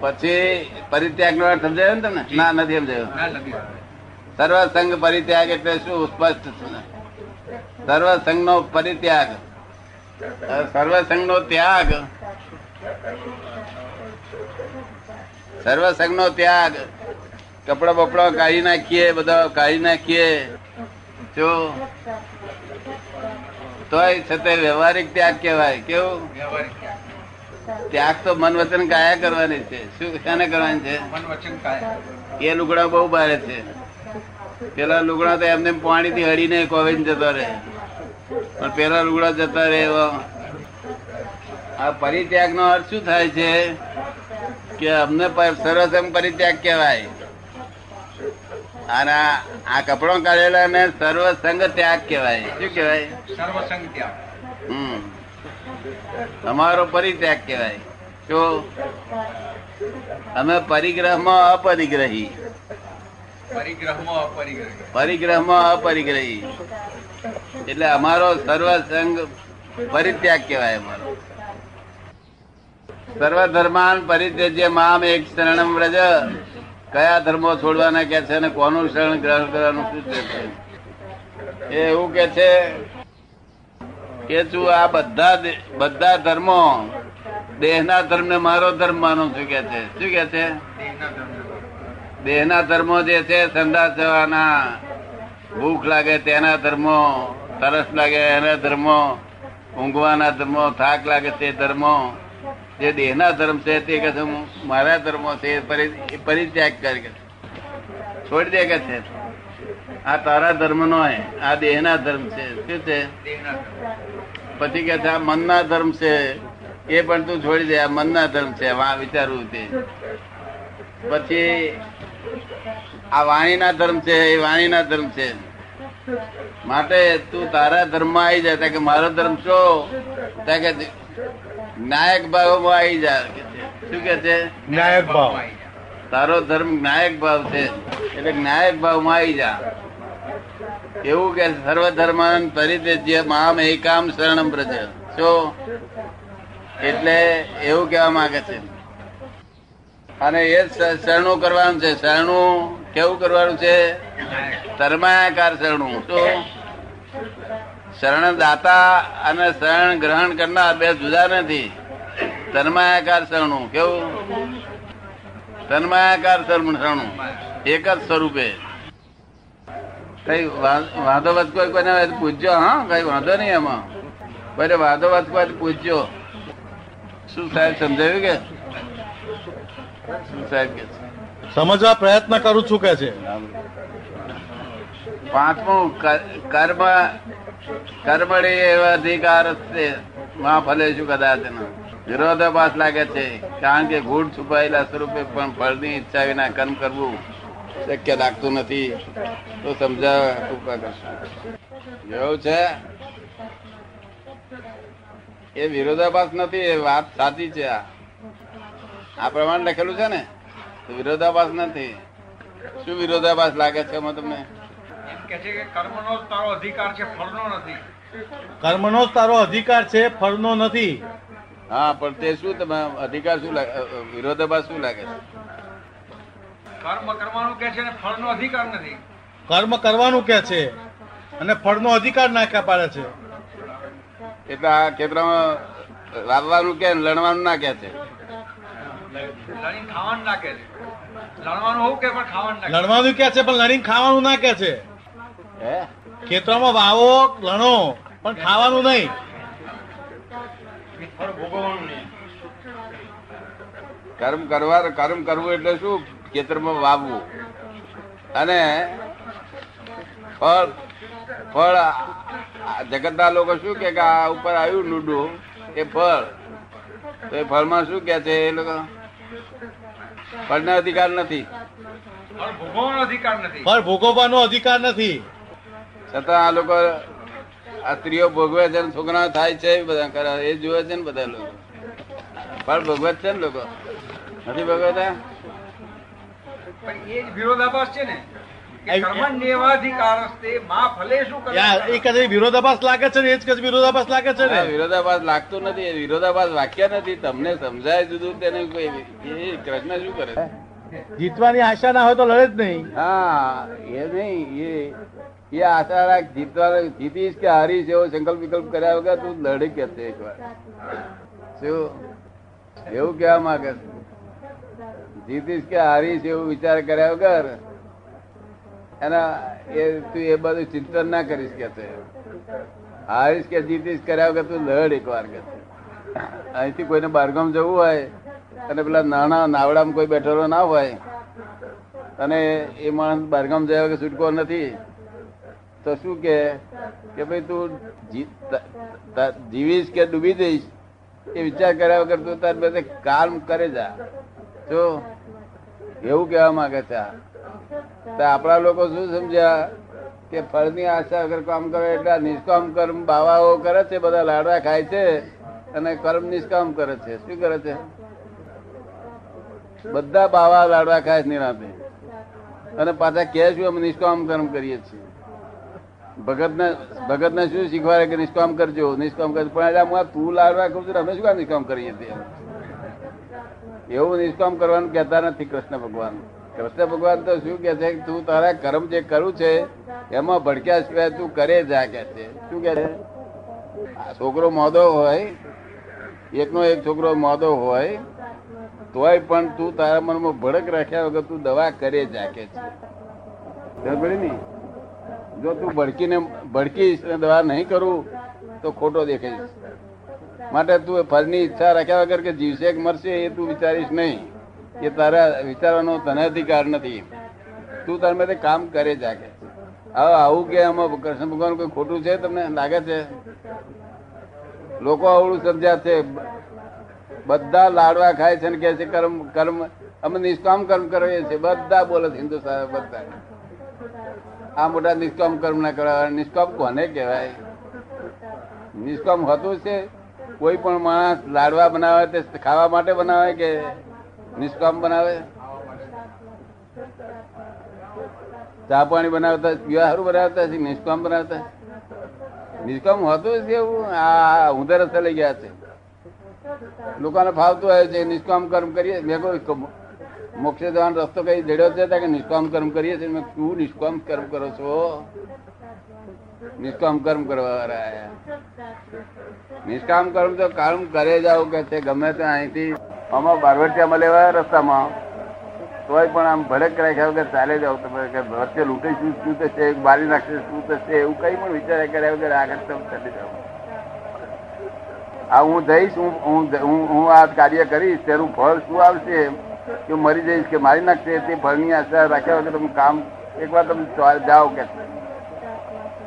પછી પરિત્યાગ નો અર્થ સમજાયો ને તમને? ના નથી સમજાયો. સર્વસંગ પરિત્યાગ એટલે શું? સ્પષ્ટ સર્વસંગ નો? પરિત્યાગ. સર્વસંગ નો ત્યાગ. સર્વસંગ નો ત્યાગ. કપડા બપડા કાઢી નાખીએ બધા કાઢી નાખીએ. જો. તોય છતાં વ્યવહારિક ત્યાગ કહેવાય. કેવું? વ્યવહારિક ત્યાગ. તો મન વચન કાયા કરવાની છે. શું શાને કરવાની છે? મન વચન કાય એ લુગડા બહુ ભારે છે. પેલા લુગડા તો એમને પાણી થી હળીને કોવેજ જતો રહે. પણ પેલા લુગડા જતા રહે એવો. આ પરિત્યાગ નો અર્થ શું થાય છે? કે અમને સર્વસમ પરિત્યાગ કહેવાય. અને આ- આ કપડો કાઢેલા ને સર્વસંગ ત્યાગ કહેવાય. શું કહેવાય? સર્વસંગ ત્યાગ. હમ. અમારો પરિત્યાગ કહેવાય. જો અમે પરિગ્રહમાં અપરિગ્રહી. પરિગ્રહમાં અપરિગ્રહ. પરિગ્રહમાં અપરિગ્રહી. એટલે અમારો સર્વસંગ પરિત્યાગ કહેવાય અમારો. સર્વધર્માન પરિત્યજ્ય મામ એક શરણમ વ્રજ. કયા ધર્મો છોડવાના કે છે અને કોનું શરણ ગ્રહણ કરવાનું શું છે? એ એવું કે છે કે છું આ બધા બધા ધર્મો, દેહના ધર્મ ને મારો ધર્મ માનું શું કે છે. શું કે છે? દેહના ધર્મ જે છે, સંદાસ જવાના. ભૂખ લાગે તેના ધર્મો, તરસ લાગે એના ધર્મો, ઊંઘવાના ધર્મો, થાક લાગે તે ધર્મો. જે દેહના ધર્મ છે તે કે મારા ધર્મો છે પરિત્યાગ કરી છોડી દે કે છે? આ તારા ધર્મ નો આ દેહ ના ધર્મ છે. શું છે? પછી કે છે, આ મનના ધર્મ છે. એ પણ તું છોડી દે. આ મનના ધર્મ છે. આ વિચારવું તે પછી આ વાણીના ધર્મ છે. એ વાણીના ધર્મ છે. માટે તું તારા ધર્મમાં આવી જાય કે મારો ધર્મ ત્યાં કે નાયક ભાવમાં આવી જાય છે. શું કે છે? નાયક ભાવ તારો ધર્મ નાયક ભાવ છે, એટલે નાયક ભાવમાં આવી જા. એવું કે સર્વ ધર્મ પરિત્યજ્ય મામ એકામ શરણમ પ્રજ શું? એટલે એવું કેવા માંગે છે. અને એ શરણું કરવાનું છે. શરણું કેવું કરવાનું છે? ધર્માયાકાર શરણું. શું? શરણ દાતા અને શરણ ગ્રહણ કરનાર બે જુદા નથી. ધર્માયાકાર શરણું. કેવું? તન્માયાકાર શરણું એક જ સ્વરૂપે. કઈ વાંધો કોઈ કોઈને પૂછજો હા? કઈ વાંધો નહીં એમાં. કોઈ વાંધો વચ કોઈ પૂછજો શું સાહેબ સમજાવ્યું કે? શું સાહેબ કે સમજવા પ્રયત્ન કરું છું કે છે. પાંચમું કર્મ કર્મણી એવા અધિકાર છે માં ફલે શું કદાચ એનો. વિરોધાભાસ લાગે છે કારણ કે ગુડ છુપાયેલા સ્વરૂપે પણ ફળની ઈચ્છા વિના કર્મ કરવું શક્ય લાગતું નથી. તો સમજાવ કૃપા કરશો એવું છે? એ વિરોધાભાસ નથી એ વાત સાચી છે આ. આ પ્રમાણે લખેલું છે ને? વિરોધાભાસ નથી. શું વિરોધાભાસ લાગે છે એમાં તમને? એમ કે છે કે કર્મનો તારો અધિકાર છે ફળનો નથી. કર્મનો તારો અધિકાર છે ફળનો નથી. હા પણ તે શું તમે અધિકાર શું લાગે વિરોધાભાસ શું લાગે છે? કર્મ કરવાનું કે છે ને ફળનો અધિકાર નથી. કર્મ કરવાનું કે છે અને ફળનો અધિકાર નાખ્યા પાડે છે. એટલે આ ક્ષેત્રમાં વાવવાનું કે લણવાનું ના કે છે. ખાવાનું ના કે છે. લણવાનું હોવું કે પણ ખાવાનું કે છે. પણ લડીને ખાવાનું ના કે છે. હે? ખેતરમાં વાવો લણો પણ ખાવાનું નહીં. ભોગવવાનું નહીં કર્મ કરવા કર્મ કરવું એટલે શું? ખેતરમાં વાવવું. અને ફળ ફળ આ જગતના લોકો શું કે કે આ ઉપર આવ્યું નુડું એ ફળ. તો એ ફળમાં શું કે છે એ લોકો? ફળનો અધિકાર નથી. ફળ ભોગવવાનો અધિકાર નથી. ફળ ભોગવવાનો અધિકાર નથી. છતાં આ લોકો આ સ્ત્રીઓ ભોગવે છે ને છોકરા થાય છે બધા કરે. એ જોવે છે ને બધા લોકો. પણ ભોગવે છે ને લોકો? નથી ભોગવતા? પણ એ જ વિરોધાભાસ છે ને લાગે છે ને એ જ વિરોધાભાસ લાગે છે ને? વિરોધાભાસ લાગતો નથી. વિરોધાભાસ વાક્ય નથી. તમને સમજાય જુદું તેને કોઈ કૃષ્ણ શું કરે જીતવાની આશા ના હોય તો લડે જ નહીં. હા એ નહીં એ એ આશા રાખ જીતવા જીતીશ કે હારીશ એવો સંકલ્પ વિકલ્પ કર્યા વગર તું લડી કે એક એકવાર. શું? એવું કેવા માંગે જીતીશ કે હારીશ એવો વિચાર કર્યા વગર એના એ તું એ બધું ચિંતન ના કરીશ કે હારીશ કે જીતીશ કર્યા વગર તું લડ એકવાર કે છે અહીંથી કોઈને બહારગામ જવું હોય, અને પેલા નાના નાવડામાં કોઈ બેઠેલો ના હોય, અને એ માણસ બારગામ જયા વગર છૂટકો નથી તો શું કે? કે ભાઈ તું ત- ત- જીવીશ કે ડૂબી જઈશ? એ વિચાર કર્યા વગર તું તાર બધે કામ કરે જા. જો, એવું કહેવા માંગે છે તો આપણા લોકો શું સમજ્યા? કે ફળની આશા વગર કામ કરે એટલે નિષ્કામ કર્મ બાવાઓ કરે છે, બધા લાડવા ખાય છે અને કર્મ નિષ્કામ કરે છે. શું કરે છે? બધા બાવા લાડવા ખાય છે નિરાંતે. અને પાછા કે શું અમે નિષ્કામ કર્મ કરીએ છીએ. ભગત ને શું શીખવાડે કે નિષ્કામ કરજો? નિષ્કામ કરજો. પણ તું લાડવા કરું છું અમે શું કામ નિષ્કામ કરીએ છીએ? એવું નિષ્કામ કરવાનું કહેતા નથી કૃષ્ણ ભગવાન. કૃષ્ણ ભગવાન તો શું કે છે? તું તારા કર્મ જે કરું છે, એમાં ભડક્યા સિવાય તું કરે જા કે છે. શું કે છે? છોકરો મોદો હોય, એકનો એક છોકરો મોદો હોય, તોય પણ તું તારા મનમાં ભડક રાખ્યા વગર તું દવા કરે જા કે છે. ખબર પડી ને? જો તું ભડકીને, ભડકીશ ને દવા નહીં કરું, તો ખોટો દેખાઈશ માટે તું ફળની ઈચ્છા રાખ્યા વગર કે જીવશે કે મરશે એ તું વિચારીશ નહીં. એ તારા વિચારવાનો તને અધિકાર નથી. તું તાર માટે કામ કરે જાગે. હવે આવું કે આમાં કૃષ્ણ ભગવાન કોઈ ખોટું છે? તમને લાગે છે? લોકો આવડું સમજ્યા છે. બધા લાડવા ખાય છે ને કે છે, કર્મ કર્મ. અમે નિષ્કામ કર્મ કરીએ છીએ. બધા બોલે હિન્દુસ્તાન બધા. આ મોટા નિષ્કામ કર્મ ના કરવા નિષ્કામ કોને કહેવાય? નિષ્કામ હોતું છે. કોઈ પણ માણસ લાડવા બનાવે તે ખાવા માટે બનાવે કે નિષ્કામ બનાવે? ચા પાણી બનાવતા પીવા સારું બનાવતા છે, નિષ્કામ બનાવતા? નિષ્કામ હોતું છે એવું. આ ઉંદર રસ્તે લઈ ગયા છે. લોકોને ફાવતું હોય છે, નિષ્કામ કર્મ કરીએ. મેં કોઈ મોક્ષે જવાનો રસ્તો કઈ જડ્યો છે? ત્યાં કે નિષ્કામ કર્મ કરીએ છીએ? તું નિષ્કામ કર્મ કરો છો? નિષ્કામ કર્મ કરવા નિષ્કામ કર્મ તો કર્મ કરે જાવ કે છે, ગમે તે અહીંથી આમાં બારવટિયામાં લેવા રસ્તામાં. તોય પણ આમ ભડક રાખ્યા વગર ચાલે જાવ તમે કે વચ્ચે લૂંટી શું શું થશે બારી નાખશે, શું થશે એવું કઈ પણ વિચાર કર્યા વગર આગળ તમે ચાલી જાવ. આ હું જઈશ, હું હું હું આ કાર્ય કરીશ, તેનું ફળ શું આવશે? કે હું મરી જઈશ, કે મારી નાખશે તે ફળની આશા રાખ્યા વગર તમે કામ, એકવાર તમે જાઓ કે.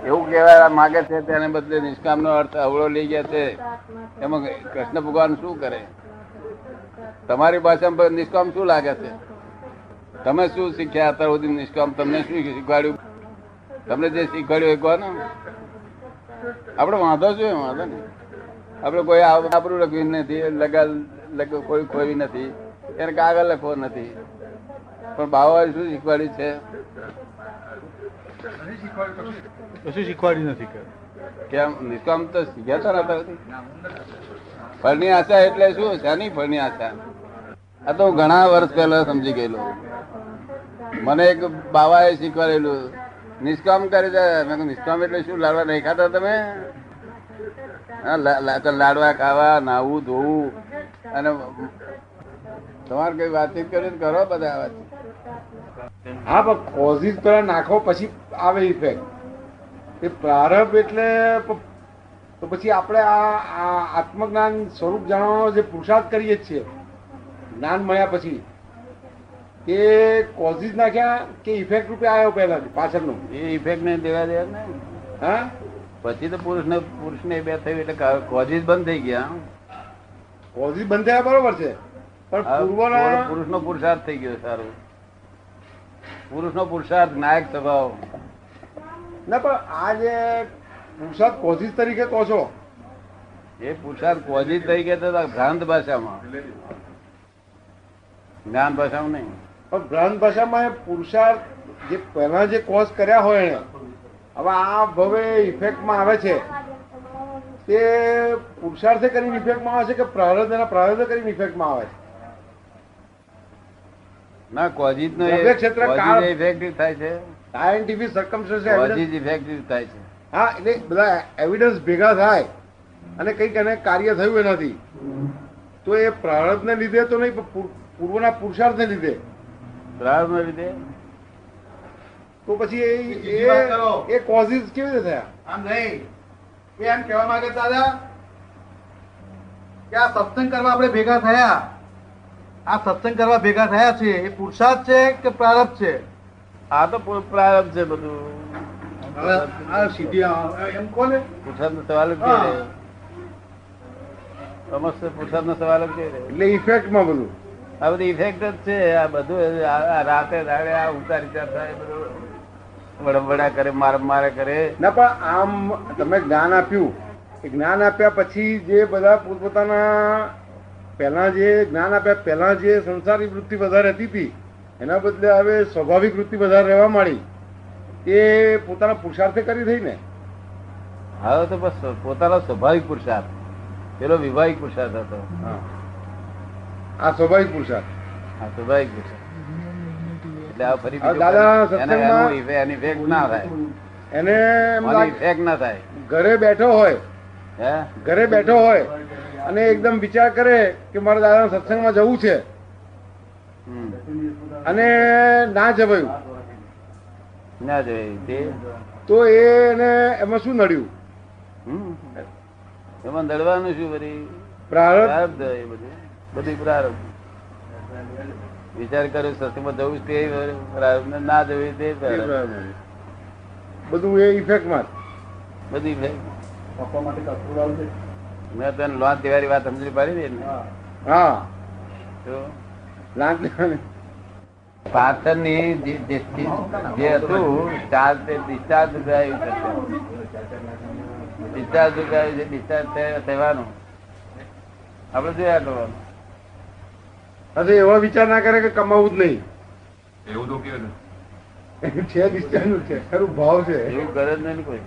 એવું કહેવા માગે છે તેને બદલે નિષ્કામનો અર્થ અવળો લઈ ગયા છે. એમાં કૃષ્ણ ભગવાન શું કરે? તમારી ભાષામાં નિષ્કામ શું લાગે છે? તમે શું શીખ્યા અત્યાર સુધી નિષ્કામ? તમને શું શીખવાડ્યું? તમને જે શીખવાડ્યું એક વાર આપણે વાંધો શું વાંધો ને આપણે કોઈ આપણું લખ્યું નથી, લગા કોઈ ખોવી નથી. એને કાગળ લખવો નથી. પણ બાવાએ શું શીખવાડ્યું છે? કશું શીખવાડ્યું નથી કે. કેમ? નિષ્કામ તો શીખ્યા તા ને ફળની આશા એટલે શું? શાની ફળની આશા? આ તો ઘણા વર્ષ પહેલા સમજી ગયેલો. મને એક બાવાએ શીખવાડેલું. નિષ્કામ કરે છે. મેં નિષ્કામ એટલે શું? લાડવા નહીં ખાતા તમે? લાડવા ખાવા નાવું ધોવું. અને તમારે કઈ વાતચીત કરી કરો બધા વાતચીત. હા પણ કોઝિસ પેલા નાખો પછી આવે ઇફેક્ટ એ પ્રારંભ એટલે તો પછી આપણે આ આત્મજ્ઞાન સ્વરૂપ જાણવાનો જે પુરુષાર્થ કરીએ છીએ જ્ઞાન મળ્યા પછી એ કોઝિસ નાખ્યા કે ઇફેક્ટ રૂપે આવ્યો પહેલા પાછળનો? એ ઇફેક્ટ નહીં દેવા દે ને હા? પછી તો પુરુષ ને પુરુષ ને બે થયું એટલે કોઝિસ બંધ થઈ ગયા કોઝિસ બંધ થયા બરોબર છે. પુરુષ નો પુરુષાર્થ થઈ ગયો સારું. પુરુષ નો પુરુષાર્થ નાયક સ્વભાવ. ના પણ આ જે પુરુષાર્થ કોઝિસ તરીકે કહો છો. એ પુરુષાર્થ કોઝિસ થઈ ગયા તો ભ્રાંત ભાષામાં. જ્ઞાન ભાષામાં નહીં. પણ ભ્રાંત ભાષામાં પુરુષાર્થ જે પહેલા જે કોઝ કર્યા હોય એને હવે આ ભવે ઇફેક્ટમાં આવે છે. તે પુરુષાર્થે કરીને ઇફેક્ટમાં આવે છે કે પ્રારબ્ધ એના પ્રારબ્ધ કરીને ઇફેક્ટમાં આવે છે? ના કોઝિજ નો ક્ષેત્ર ઇફેક્ટિવ થાય છે. સાયન્ટિફિક સર્કમસ્ટન્સ એવિડન્સ ઇફેક્ટિવ થાય છે. હા એટલે બધા એવિડન્સ ભેગા થાય અને કંઈક એને કાર્ય થયું એનાથી તો એ પ્રારબ્ધને લીધે તો નહીં પૂર્વના પુરુષાર્થને લીધે. પ્રારંભ લીધે? તો પછી એ-. એ કોઝિસ કેવી રીતે થયા? આમ નહીં. એ એમ કહેવા માંગે દાદા કે આ સત્સંગ કરવા આપણે ભેગા થયા. આ સત્સંગ કરવા ભેગા થયા છે એ પુરુષાર્થ છે કે પ્રારબ્ધ છે? આ તો પ્રારંભ છે બધું. આ સીધી એમ કોને? પુરુષાર્થ નો સવાલ જ સમસ્ત પુરુષાર્થ સવાલ જ એટલે ઇફેક્ટમાં બધું. આ બધી ઇફેક્ટ જ છે. આ બધું આ રાતે દાડે આ ઉતાર વિચાર થાય બધું વડવડા કરે માર મારે કરે. ના પણ આમ તમે જ્ઞાન આપ્યું. જ્ઞાન આપ્યા પછી જે બધા પોતપોતાના પહેલા જે જ્ઞાન આપ્યા પહેલા જે સંસારી વૃત્તિ વધારે હતી હતી એના બદલે હવે સ્વાભાવિક વૃત્તિ વધારે રહેવા માંડી. એ પોતાના પુરુષાર્થે કરી થઈ ને? હવે તો બસ પોતાનો સ્વાભાવિક પુરુષાર્થ. પેલો વિવાહિક પુરુષાર્થ હતો. આ સ્વાભાવિક પુરુષાર્થ. આ સ્વાભાવિક પુરુષાર્થ. ઘરે બેઠો હોય. હે? ઘરે બેઠો હોય. અને એકદમ વિચાર કરે કે મારા દાદાના સત્સંગમાં જવું છે. અને ના જવાયું. ના જવાય. તો? તો એને એમાં શું નડ્યું? એમાં નડવાનું શું બધી? પ્રારબ્ધ? એ બધું. બધી પ્રારબ્ધ. વિચાર કર્યો સત્સંગમાં જવું છે તે પ્રારબ્ધ. ને ના જવું તે એ. બધું એ ઇફેક્ટમાં. બધી ઇફેક્ટ મેં તને લોન દેવાની વાત સમજી પાડી ને? હા. પાછળની જે હતું ચાર તે ડિસ્ચાર્જ થયું ડિસ્ચાર્જ થયું છે ડિસ્ચાર્જ થવાનું. આપણે જોયા કરવાનું? અરે એવો વિચાર ના કરે કે કમાવું જ નહીં. એવું તો કેવું છે ડિસ્ચાર્જનું છે ખરું ભાવ છે. એવું કરે જ નહીં કોઈ.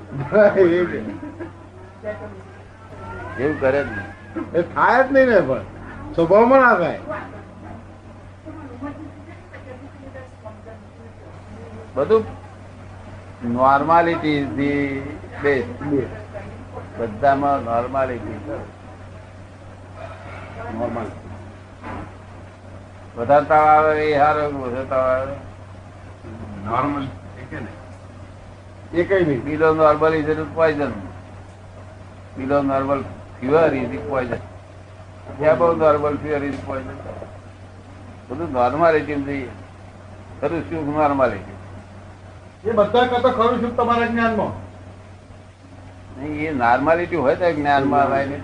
એવું કરે જ નહીં. એ થાય જ નહીં ને પણ. સ્વભાવમાં ના થાય. બધું નોર્માલિટી ઇઝ ધી બેસ્ટ બધામાં નોર્માલિટી નોર્મલ વધારે તાવ આવે એ સારો ઓછો તાવ આવે? નોર્મલ એ કઈ નહીં. Below normal is poison below normal fever is poison above normal fever is poison બધું નોર્માલિટી જોઈએ નોર્માલિટી એ બધા કરતા ખરું સુખ તમારા જ્ઞાનમાં? નહીં એ નોર્માલિટી હોય તો જ્ઞાનમાં આવે ને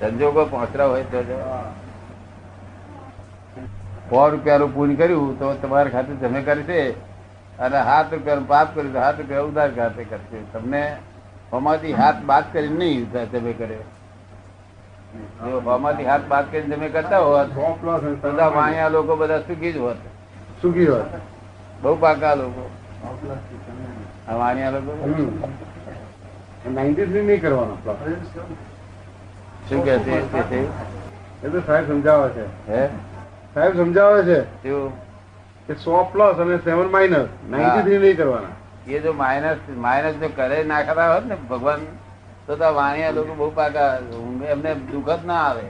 સંજોગો પહોંચરા હોય તો સો રૂપિયાનું પૂન કર્યું તો તમારા ખાતે જમે કરશે. અને સાત રૂપિયાનું પાપ કર્યું તો સાત રૂપિયા ઉધાર ખાતે કરશે. તમને હોમાંથી હાથ બાદ કરીને નહીં તમે કરે. જો હોમાંથી હાથ બાદ કરીને તમે કરતા હોત બધા વાણિયા લોકો બધા સુખી જ હોત. સુખી હોત. બહુ પાકા લોકો. વાણિયા લોકો. નાઇન્ટી થ્રી નહીં કરવાનો શું કે છે એ તો સાહેબ સમજાવે છે. હે? સાહેબ સમજાવે છે કે સો પ્લસ અને સેવન માઇનસ નાઇન્ટી થ્રી નહીં કરવાના. એ જો માઇનસ માઇનસ જો કરે નાખતા હોત ને ભગવાન, તો તો વાણિયા લોકો બહુ પાકા એમને દુઃખ જ ના આવે.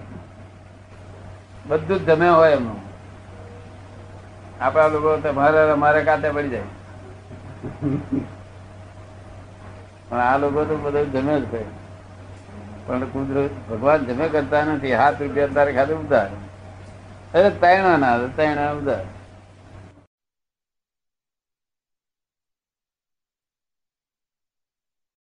બધું જ જમે હોય એમનું. આપણા લોકો તમારે અમારે કાતે પડી જાય. પણ આ લોકો તો બધું જમે જ કરે પણ કુદરત, ભગવાન જમે કરતા નથી. હાથ રૂપિયા તારે ખાતે ઉધાર. અરે તૈણા ના ત્રણ ઉધાર.